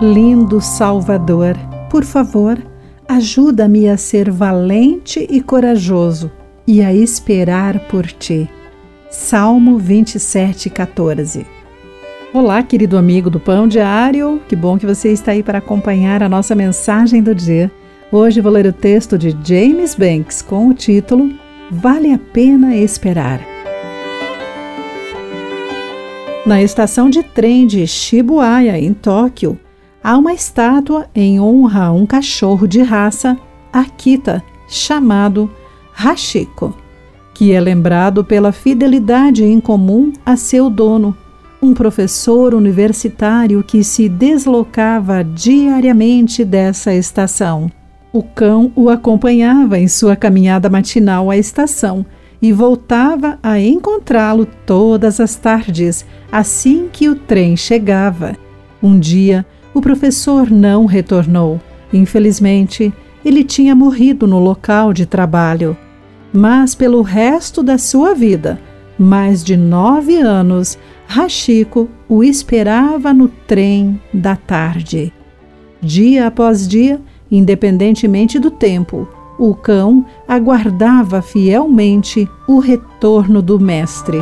Lindo Salvador, por favor, ajuda-me a ser valente e corajoso e a esperar por ti. Salmo 27, 14. Olá, querido amigo do Pão Diário, que bom que você está aí para acompanhar a nossa mensagem do dia. Hoje vou ler o texto de James Banks com o título Vale a Pena Esperar. Na estação de trem de Shibuya, em Tóquio, há uma estátua em honra a um cachorro de raça Akita chamado Hashiko, que é lembrado pela fidelidade incomum a seu dono, um professor universitário que se deslocava diariamente dessa estação. O cão o acompanhava em sua caminhada matinal à estação e voltava a encontrá-lo todas as tardes, assim que o trem chegava. Um dia, o professor não retornou. Infelizmente, ele tinha morrido no local de trabalho. Mas pelo resto da sua vida, mais de nove anos, Rachiko o esperava no trem da tarde. Dia após dia, independentemente do tempo, o cão aguardava fielmente o retorno do mestre.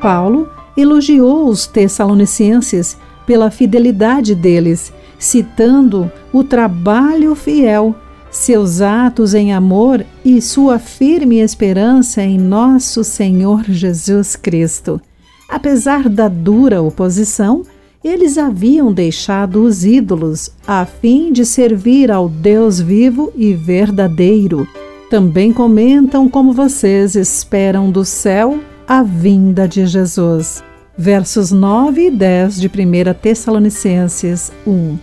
Paulo elogiou os Tessalonicenses pela fidelidade deles, citando o trabalho fiel, seus atos em amor e sua firme esperança em nosso Senhor Jesus Cristo. Apesar da dura oposição, eles haviam deixado os ídolos a fim de servir ao Deus vivo e verdadeiro. Também comentam como vocês esperam do céu a vinda de Jesus. Versos 9 e 10 de 1 Tessalonicenses 1.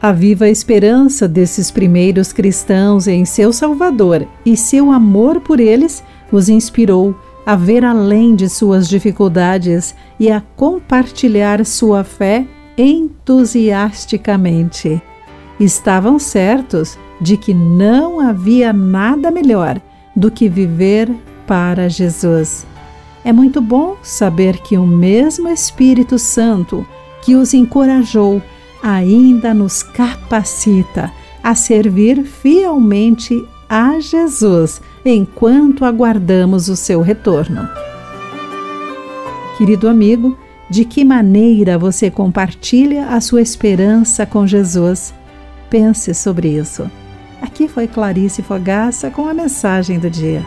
A viva esperança desses primeiros cristãos em seu Salvador e seu amor por eles os inspirou a ver além de suas dificuldades e a compartilhar sua fé entusiasticamente. Estavam certos de que não havia nada melhor do que viver para Jesus. É muito bom saber que o mesmo Espírito Santo que os encorajou ainda nos capacita a servir fielmente a Jesus enquanto aguardamos o seu retorno. Querido amigo, de que maneira você compartilha a sua esperança com Jesus? Pense sobre isso. Aqui foi Clarice Fogaça com a mensagem do dia.